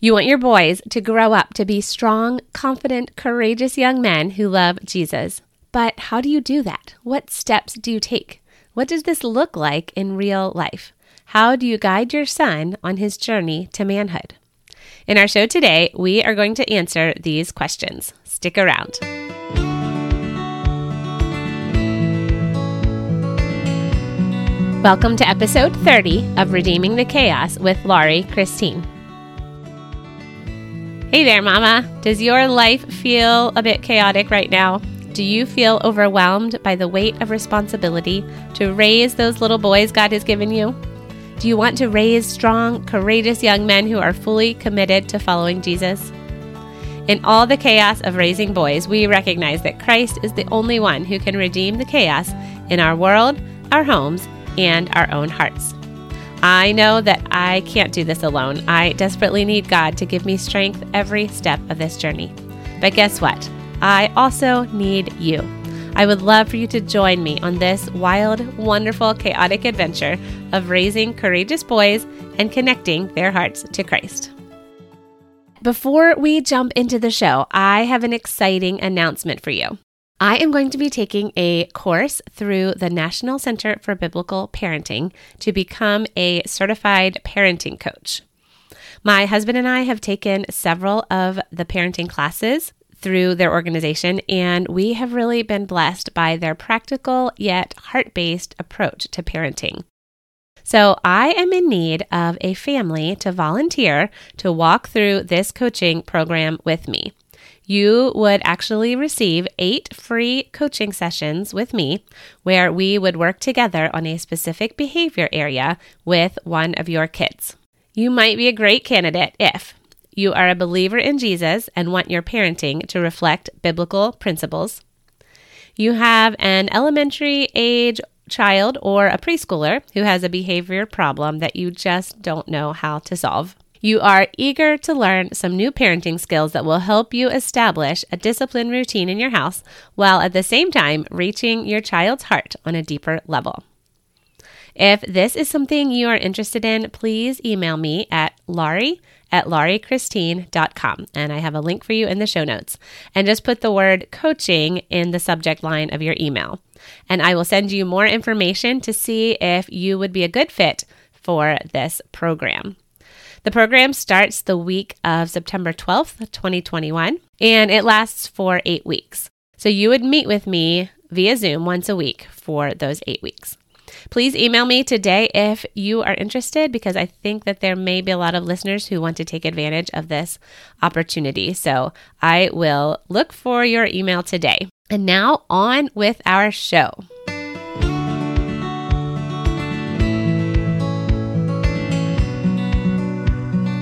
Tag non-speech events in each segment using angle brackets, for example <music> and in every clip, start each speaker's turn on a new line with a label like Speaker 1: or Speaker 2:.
Speaker 1: You want your boys to grow up to be strong, confident, courageous young men who love Jesus. But how do you do that? What steps do you take? What does this look like in real life? How do you guide your son on his journey to manhood? In our show today, we are going to answer these questions. Stick around. Welcome to episode 30 of Redeeming the Chaos with Laurie Christine. Hey there, Mama. Does your life feel a bit chaotic right now? Do you feel overwhelmed by the weight of responsibility to raise those little boys God has given you? Do you want to raise strong, courageous young men who are fully committed to following Jesus? In all the chaos of raising boys, we recognize that Christ is the only one who can redeem the chaos in our world, our homes, and our own hearts. I know that I can't do this alone. I desperately need God to give me strength every step of this journey. But guess what? I also need you. I would love for you to join me on this wild, wonderful, chaotic adventure of raising courageous boys and connecting their hearts to Christ. Before we jump into the show, I have an exciting announcement for you. I am going to be taking a course through the National Center for Biblical Parenting to become a certified parenting coach. My husband and I have taken several of the parenting classes through their organization, and we have really been blessed by their practical yet heart based approach to parenting. So, I am in need of a family to volunteer to walk through this coaching program with me you would actually receive eight free coaching sessions with me where we would work together on a specific behavior area with one of your kids. You might be a great candidate if you are a believer in Jesus and want your parenting to reflect biblical principles. You have an elementary age child or a preschooler who has a behavior problem that you just don't know how to solve. You are eager to learn some new parenting skills that will help you establish a disciplined routine in your house while at the same time reaching your child's heart on a deeper level. If this is something you are interested in, please email me at laurie at lauriechristine.com and I have a link for you in the show notes. And just put the word coaching in the subject line of your email. And I will send you more information to see if you would be a good fit for this program. The program starts the week of September 12th, 2021, and it lasts for eight weeks. So you would meet with me via Zoom once a week for those eight weeks. Please email me today if you are interested because I think that there may be a lot of listeners who want to take advantage of this opportunity. So I will look for your email today. And now on with our show.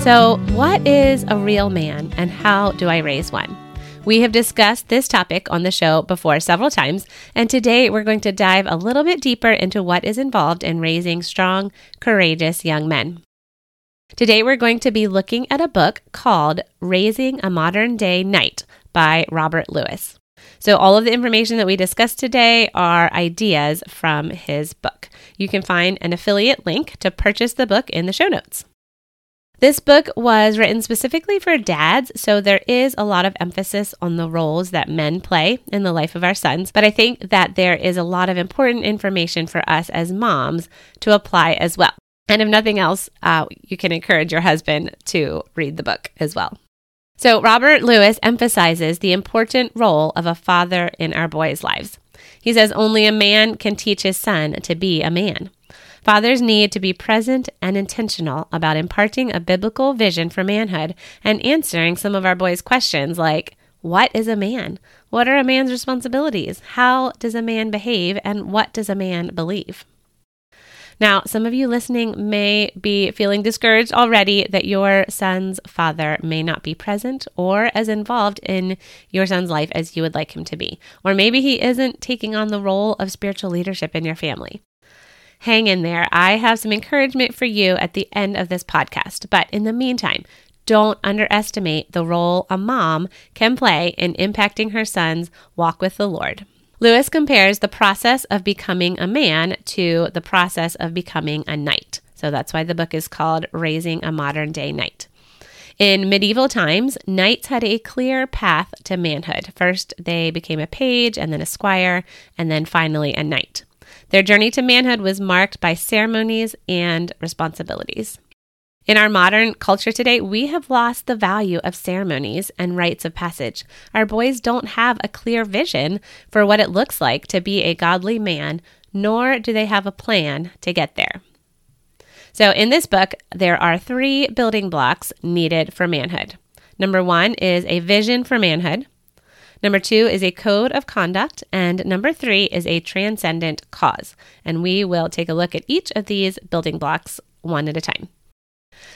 Speaker 1: So, what is a real man and how do I raise one? We have discussed this topic on the show before several times, and today we're going to dive a little bit deeper into what is involved in raising strong, courageous young men. Today we're going to be looking at a book called Raising a Modern Day Knight by Robert Lewis. So, all of the information that we discussed today are ideas from his book. You can find an affiliate link to purchase the book in the show notes. This book was written specifically for dads, so there is a lot of emphasis on the roles that men play in the life of our sons. But I think that there is a lot of important information for us as moms to apply as well. And if nothing else, uh, you can encourage your husband to read the book as well. So, Robert Lewis emphasizes the important role of a father in our boys' lives. He says only a man can teach his son to be a man. Fathers need to be present and intentional about imparting a biblical vision for manhood and answering some of our boys' questions like, what is a man? What are a man's responsibilities? How does a man behave? And what does a man believe? Now, some of you listening may be feeling discouraged already that your son's father may not be present or as involved in your son's life as you would like him to be. Or maybe he isn't taking on the role of spiritual leadership in your family hang in there. I have some encouragement for you at the end of this podcast. But in the meantime, don't underestimate the role a mom can play in impacting her son's walk with the Lord. Lewis compares the process of becoming a man to the process of becoming a knight. So that's why the book is called Raising a Modern Day Knight. In medieval times, knights had a clear path to manhood. First, they became a page, and then a squire, and then finally a knight. Their journey to manhood was marked by ceremonies and responsibilities. In our modern culture today, we have lost the value of ceremonies and rites of passage. Our boys don't have a clear vision for what it looks like to be a godly man, nor do they have a plan to get there. So, in this book, there are three building blocks needed for manhood. Number one is a vision for manhood. Number two is a code of conduct. And number three is a transcendent cause. And we will take a look at each of these building blocks one at a time.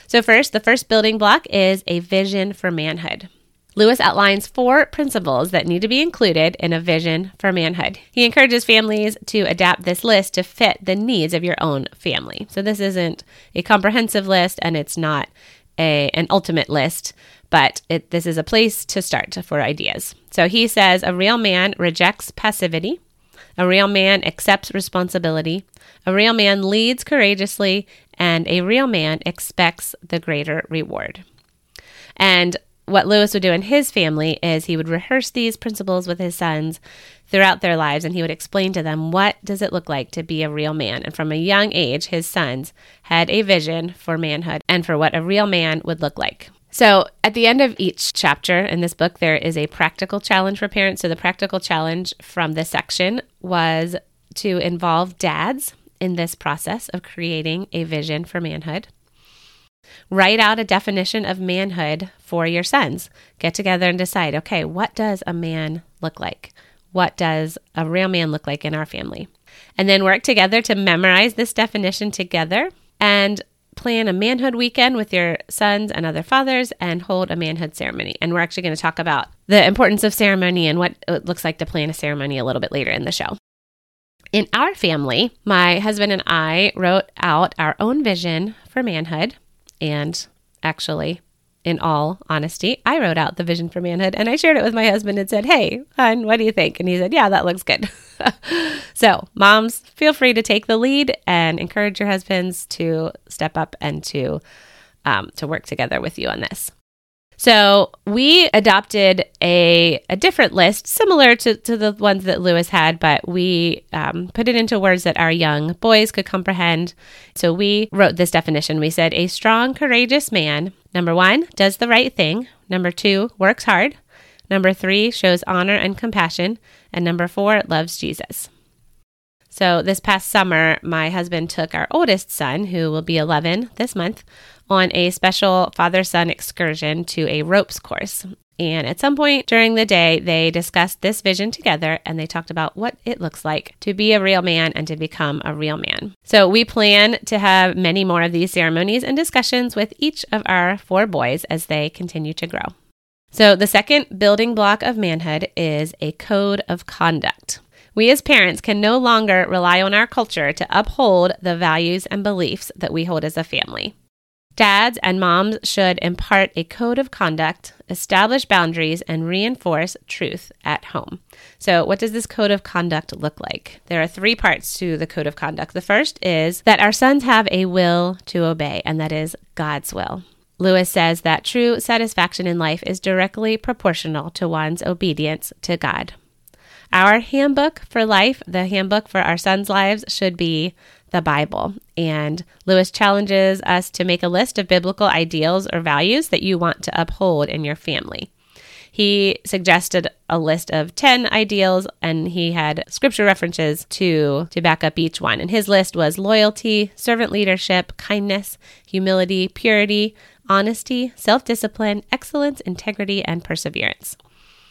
Speaker 1: So, first, the first building block is a vision for manhood. Lewis outlines four principles that need to be included in a vision for manhood. He encourages families to adapt this list to fit the needs of your own family. So, this isn't a comprehensive list and it's not a, an ultimate list, but it, this is a place to start for ideas. So, he says a real man rejects passivity, a real man accepts responsibility, a real man leads courageously, and a real man expects the greater reward. And what Lewis would do in his family is he would rehearse these principles with his sons throughout their lives and he would explain to them what does it look like to be a real man and from a young age his sons had a vision for manhood and for what a real man would look like so at the end of each chapter in this book there is a practical challenge for parents so the practical challenge from this section was to involve dads in this process of creating a vision for manhood Write out a definition of manhood for your sons. Get together and decide okay, what does a man look like? What does a real man look like in our family? And then work together to memorize this definition together and plan a manhood weekend with your sons and other fathers and hold a manhood ceremony. And we're actually going to talk about the importance of ceremony and what it looks like to plan a ceremony a little bit later in the show. In our family, my husband and I wrote out our own vision for manhood and actually, in all honesty, I wrote out the vision for manhood and I shared it with my husband and said, Hey, hon, what do you think? And he said, Yeah, that looks good. <laughs> so, moms, feel free to take the lead and encourage your husbands to step up and to um, to work together with you on this. So we adopted a, a different list, similar to, to the ones that Lewis had, but we um, put it into words that our young boys could comprehend. So we wrote this definition. We said, a strong, courageous man, number one, does the right thing. Number two, works hard. Number three, shows honor and compassion. And number four, loves Jesus. So this past summer, my husband took our oldest son, who will be 11 this month, on a special father son excursion to a ropes course. And at some point during the day, they discussed this vision together and they talked about what it looks like to be a real man and to become a real man. So we plan to have many more of these ceremonies and discussions with each of our four boys as they continue to grow. So the second building block of manhood is a code of conduct. We as parents can no longer rely on our culture to uphold the values and beliefs that we hold as a family. Dads and moms should impart a code of conduct, establish boundaries, and reinforce truth at home. So, what does this code of conduct look like? There are three parts to the code of conduct. The first is that our sons have a will to obey, and that is God's will. Lewis says that true satisfaction in life is directly proportional to one's obedience to God. Our handbook for life, the handbook for our sons' lives, should be the Bible. And Lewis challenges us to make a list of biblical ideals or values that you want to uphold in your family. He suggested a list of 10 ideals and he had scripture references to to back up each one. And his list was loyalty, servant leadership, kindness, humility, purity, honesty, self-discipline, excellence, integrity, and perseverance.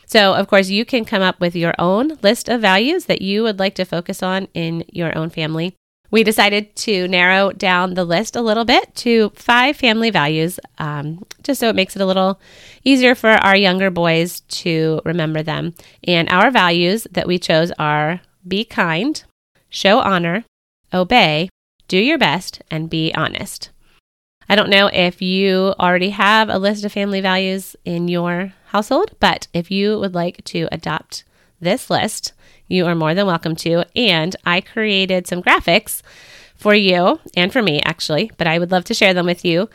Speaker 1: So, of course, you can come up with your own list of values that you would like to focus on in your own family. We decided to narrow down the list a little bit to five family values, um, just so it makes it a little easier for our younger boys to remember them. And our values that we chose are be kind, show honor, obey, do your best, and be honest. I don't know if you already have a list of family values in your household, but if you would like to adopt this list, you are more than welcome to. And I created some graphics for you and for me, actually, but I would love to share them with you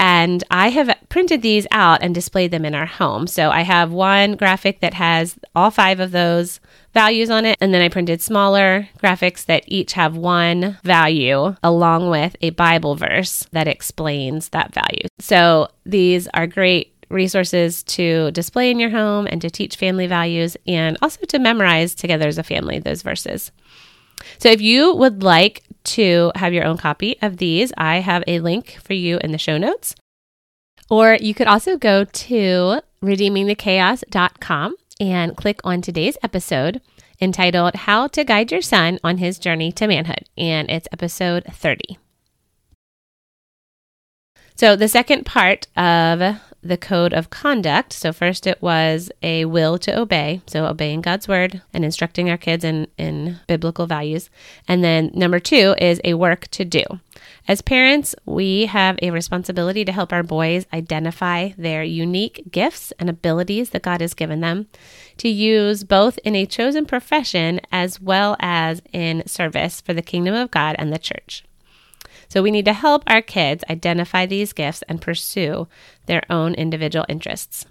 Speaker 1: And I have printed these out and displayed them in our home. So I have one graphic that has all five of those values on it. And then I printed smaller graphics that each have one value along with a Bible verse that explains that value. So these are great resources to display in your home and to teach family values and also to memorize together as a family those verses. So if you would like to have your own copy of these, I have a link for you in the show notes. Or you could also go to redeemingthechaos.com and click on today's episode entitled How to Guide Your Son on His Journey to Manhood. And it's episode 30. So, the second part of the code of conduct. So, first it was a will to obey, so obeying God's word and instructing our kids in, in biblical values. And then number two is a work to do. As parents, we have a responsibility to help our boys identify their unique gifts and abilities that God has given them to use both in a chosen profession as well as in service for the kingdom of God and the church. So we need to help our kids identify these gifts and pursue their own individual interests.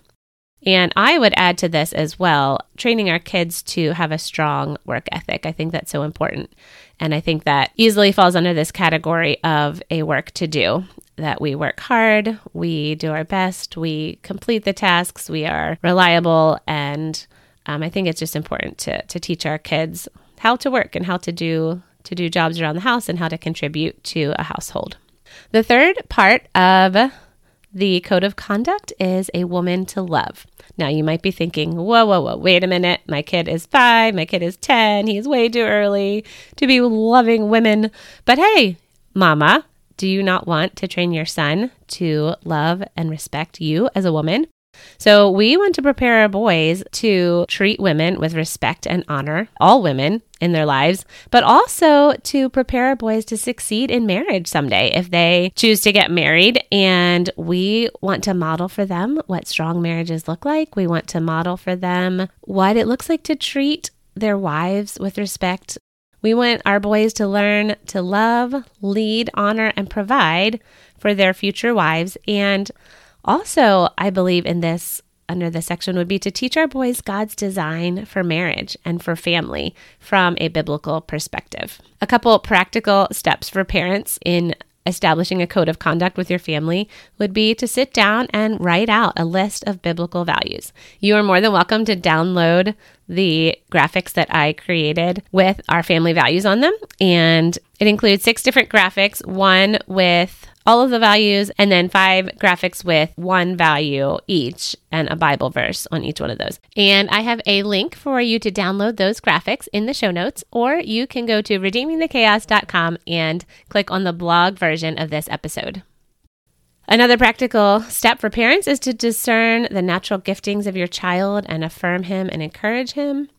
Speaker 1: And I would add to this as well, training our kids to have a strong work ethic. I think that's so important. And I think that easily falls under this category of a work to do that we work hard, we do our best, we complete the tasks, we are reliable. And um, I think it's just important to, to teach our kids how to work and how to do to do jobs around the house and how to contribute to a household. The third part of the code of conduct is a woman to love. Now, you might be thinking, whoa, whoa, whoa, wait a minute. My kid is five, my kid is 10, he's way too early to be loving women. But hey, mama, do you not want to train your son to love and respect you as a woman? So, we want to prepare our boys to treat women with respect and honor, all women in their lives, but also to prepare our boys to succeed in marriage someday if they choose to get married. And we want to model for them what strong marriages look like. We want to model for them what it looks like to treat their wives with respect. We want our boys to learn to love, lead, honor, and provide for their future wives. And also, I believe in this under this section would be to teach our boys God's design for marriage and for family from a biblical perspective. A couple practical steps for parents in establishing a code of conduct with your family would be to sit down and write out a list of biblical values. You are more than welcome to download the graphics that I created with our family values on them. And it includes six different graphics, one with all of the values, and then five graphics with one value each and a Bible verse on each one of those. And I have a link for you to download those graphics in the show notes, or you can go to redeemingthechaos.com and click on the blog version of this episode. Another practical step for parents is to discern the natural giftings of your child and affirm him and encourage him.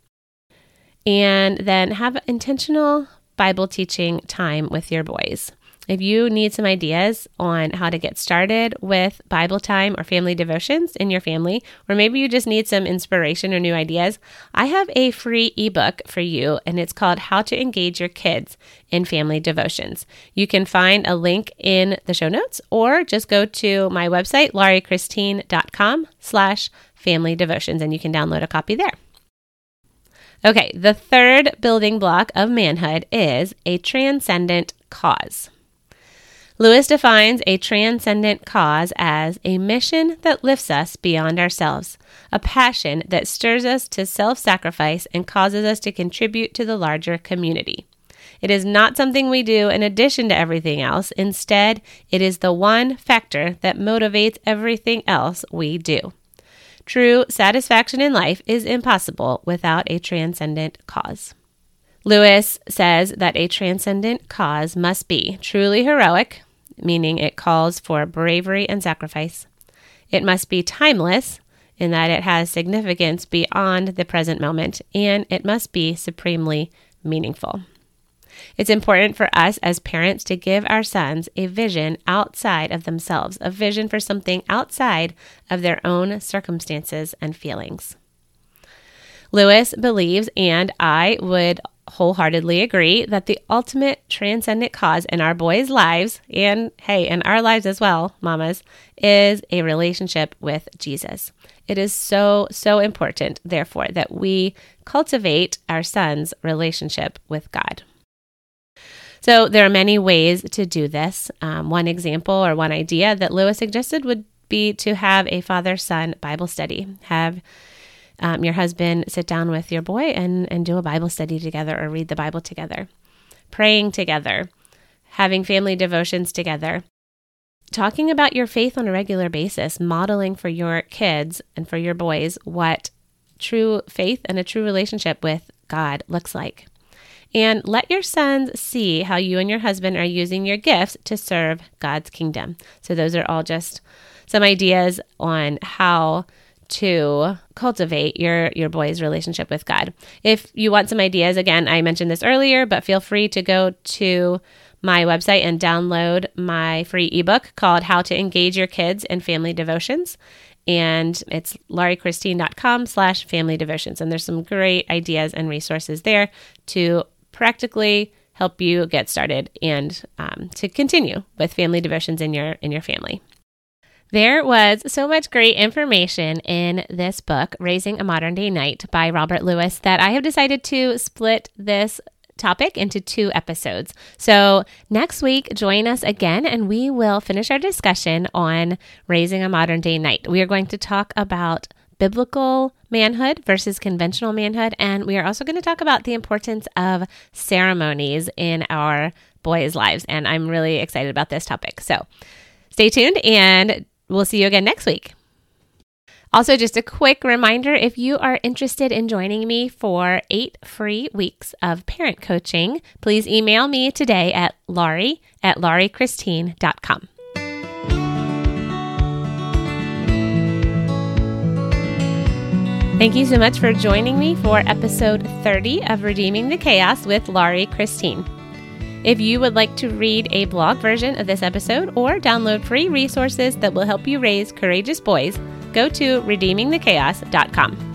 Speaker 1: And then have intentional Bible teaching time with your boys. If you need some ideas on how to get started with Bible time or family devotions in your family, or maybe you just need some inspiration or new ideas, I have a free ebook for you, and it's called How to Engage Your Kids in Family Devotions. You can find a link in the show notes, or just go to my website, lauriechristine.com slash family devotions, and you can download a copy there. Okay, the third building block of manhood is a transcendent cause. Lewis defines a transcendent cause as a mission that lifts us beyond ourselves, a passion that stirs us to self sacrifice and causes us to contribute to the larger community. It is not something we do in addition to everything else. Instead, it is the one factor that motivates everything else we do. True satisfaction in life is impossible without a transcendent cause. Lewis says that a transcendent cause must be truly heroic, meaning it calls for bravery and sacrifice. It must be timeless, in that it has significance beyond the present moment, and it must be supremely meaningful. It's important for us as parents to give our sons a vision outside of themselves, a vision for something outside of their own circumstances and feelings. Lewis believes, and I would wholeheartedly agree that the ultimate transcendent cause in our boys' lives, and hey, in our lives as well, mamas, is a relationship with Jesus. It is so, so important, therefore, that we cultivate our son's relationship with God. So, there are many ways to do this. Um, one example or one idea that Lewis suggested would be to have a father son Bible study. Have um, your husband sit down with your boy and, and do a Bible study together or read the Bible together, praying together, having family devotions together, talking about your faith on a regular basis, modeling for your kids and for your boys what true faith and a true relationship with God looks like. And let your sons see how you and your husband are using your gifts to serve God's kingdom. So, those are all just some ideas on how to cultivate your your boy's relationship with God. If you want some ideas, again, I mentioned this earlier, but feel free to go to my website and download my free ebook called How to Engage Your Kids in Family Devotions. And it's lauriechristine.com slash family devotions. And there's some great ideas and resources there to practically help you get started and um, to continue with family devotions in your in your family. There was so much great information in this book, Raising a Modern Day Knight by Robert Lewis, that I have decided to split this topic into two episodes. So, next week, join us again and we will finish our discussion on raising a modern day knight. We are going to talk about biblical manhood versus conventional manhood, and we are also going to talk about the importance of ceremonies in our boys' lives. And I'm really excited about this topic. So, stay tuned and We'll see you again next week. Also, just a quick reminder if you are interested in joining me for eight free weeks of parent coaching, please email me today at laurie at lauriechristine.com. Thank you so much for joining me for episode 30 of Redeeming the Chaos with Laurie Christine. If you would like to read a blog version of this episode or download free resources that will help you raise courageous boys, go to redeemingthechaos.com.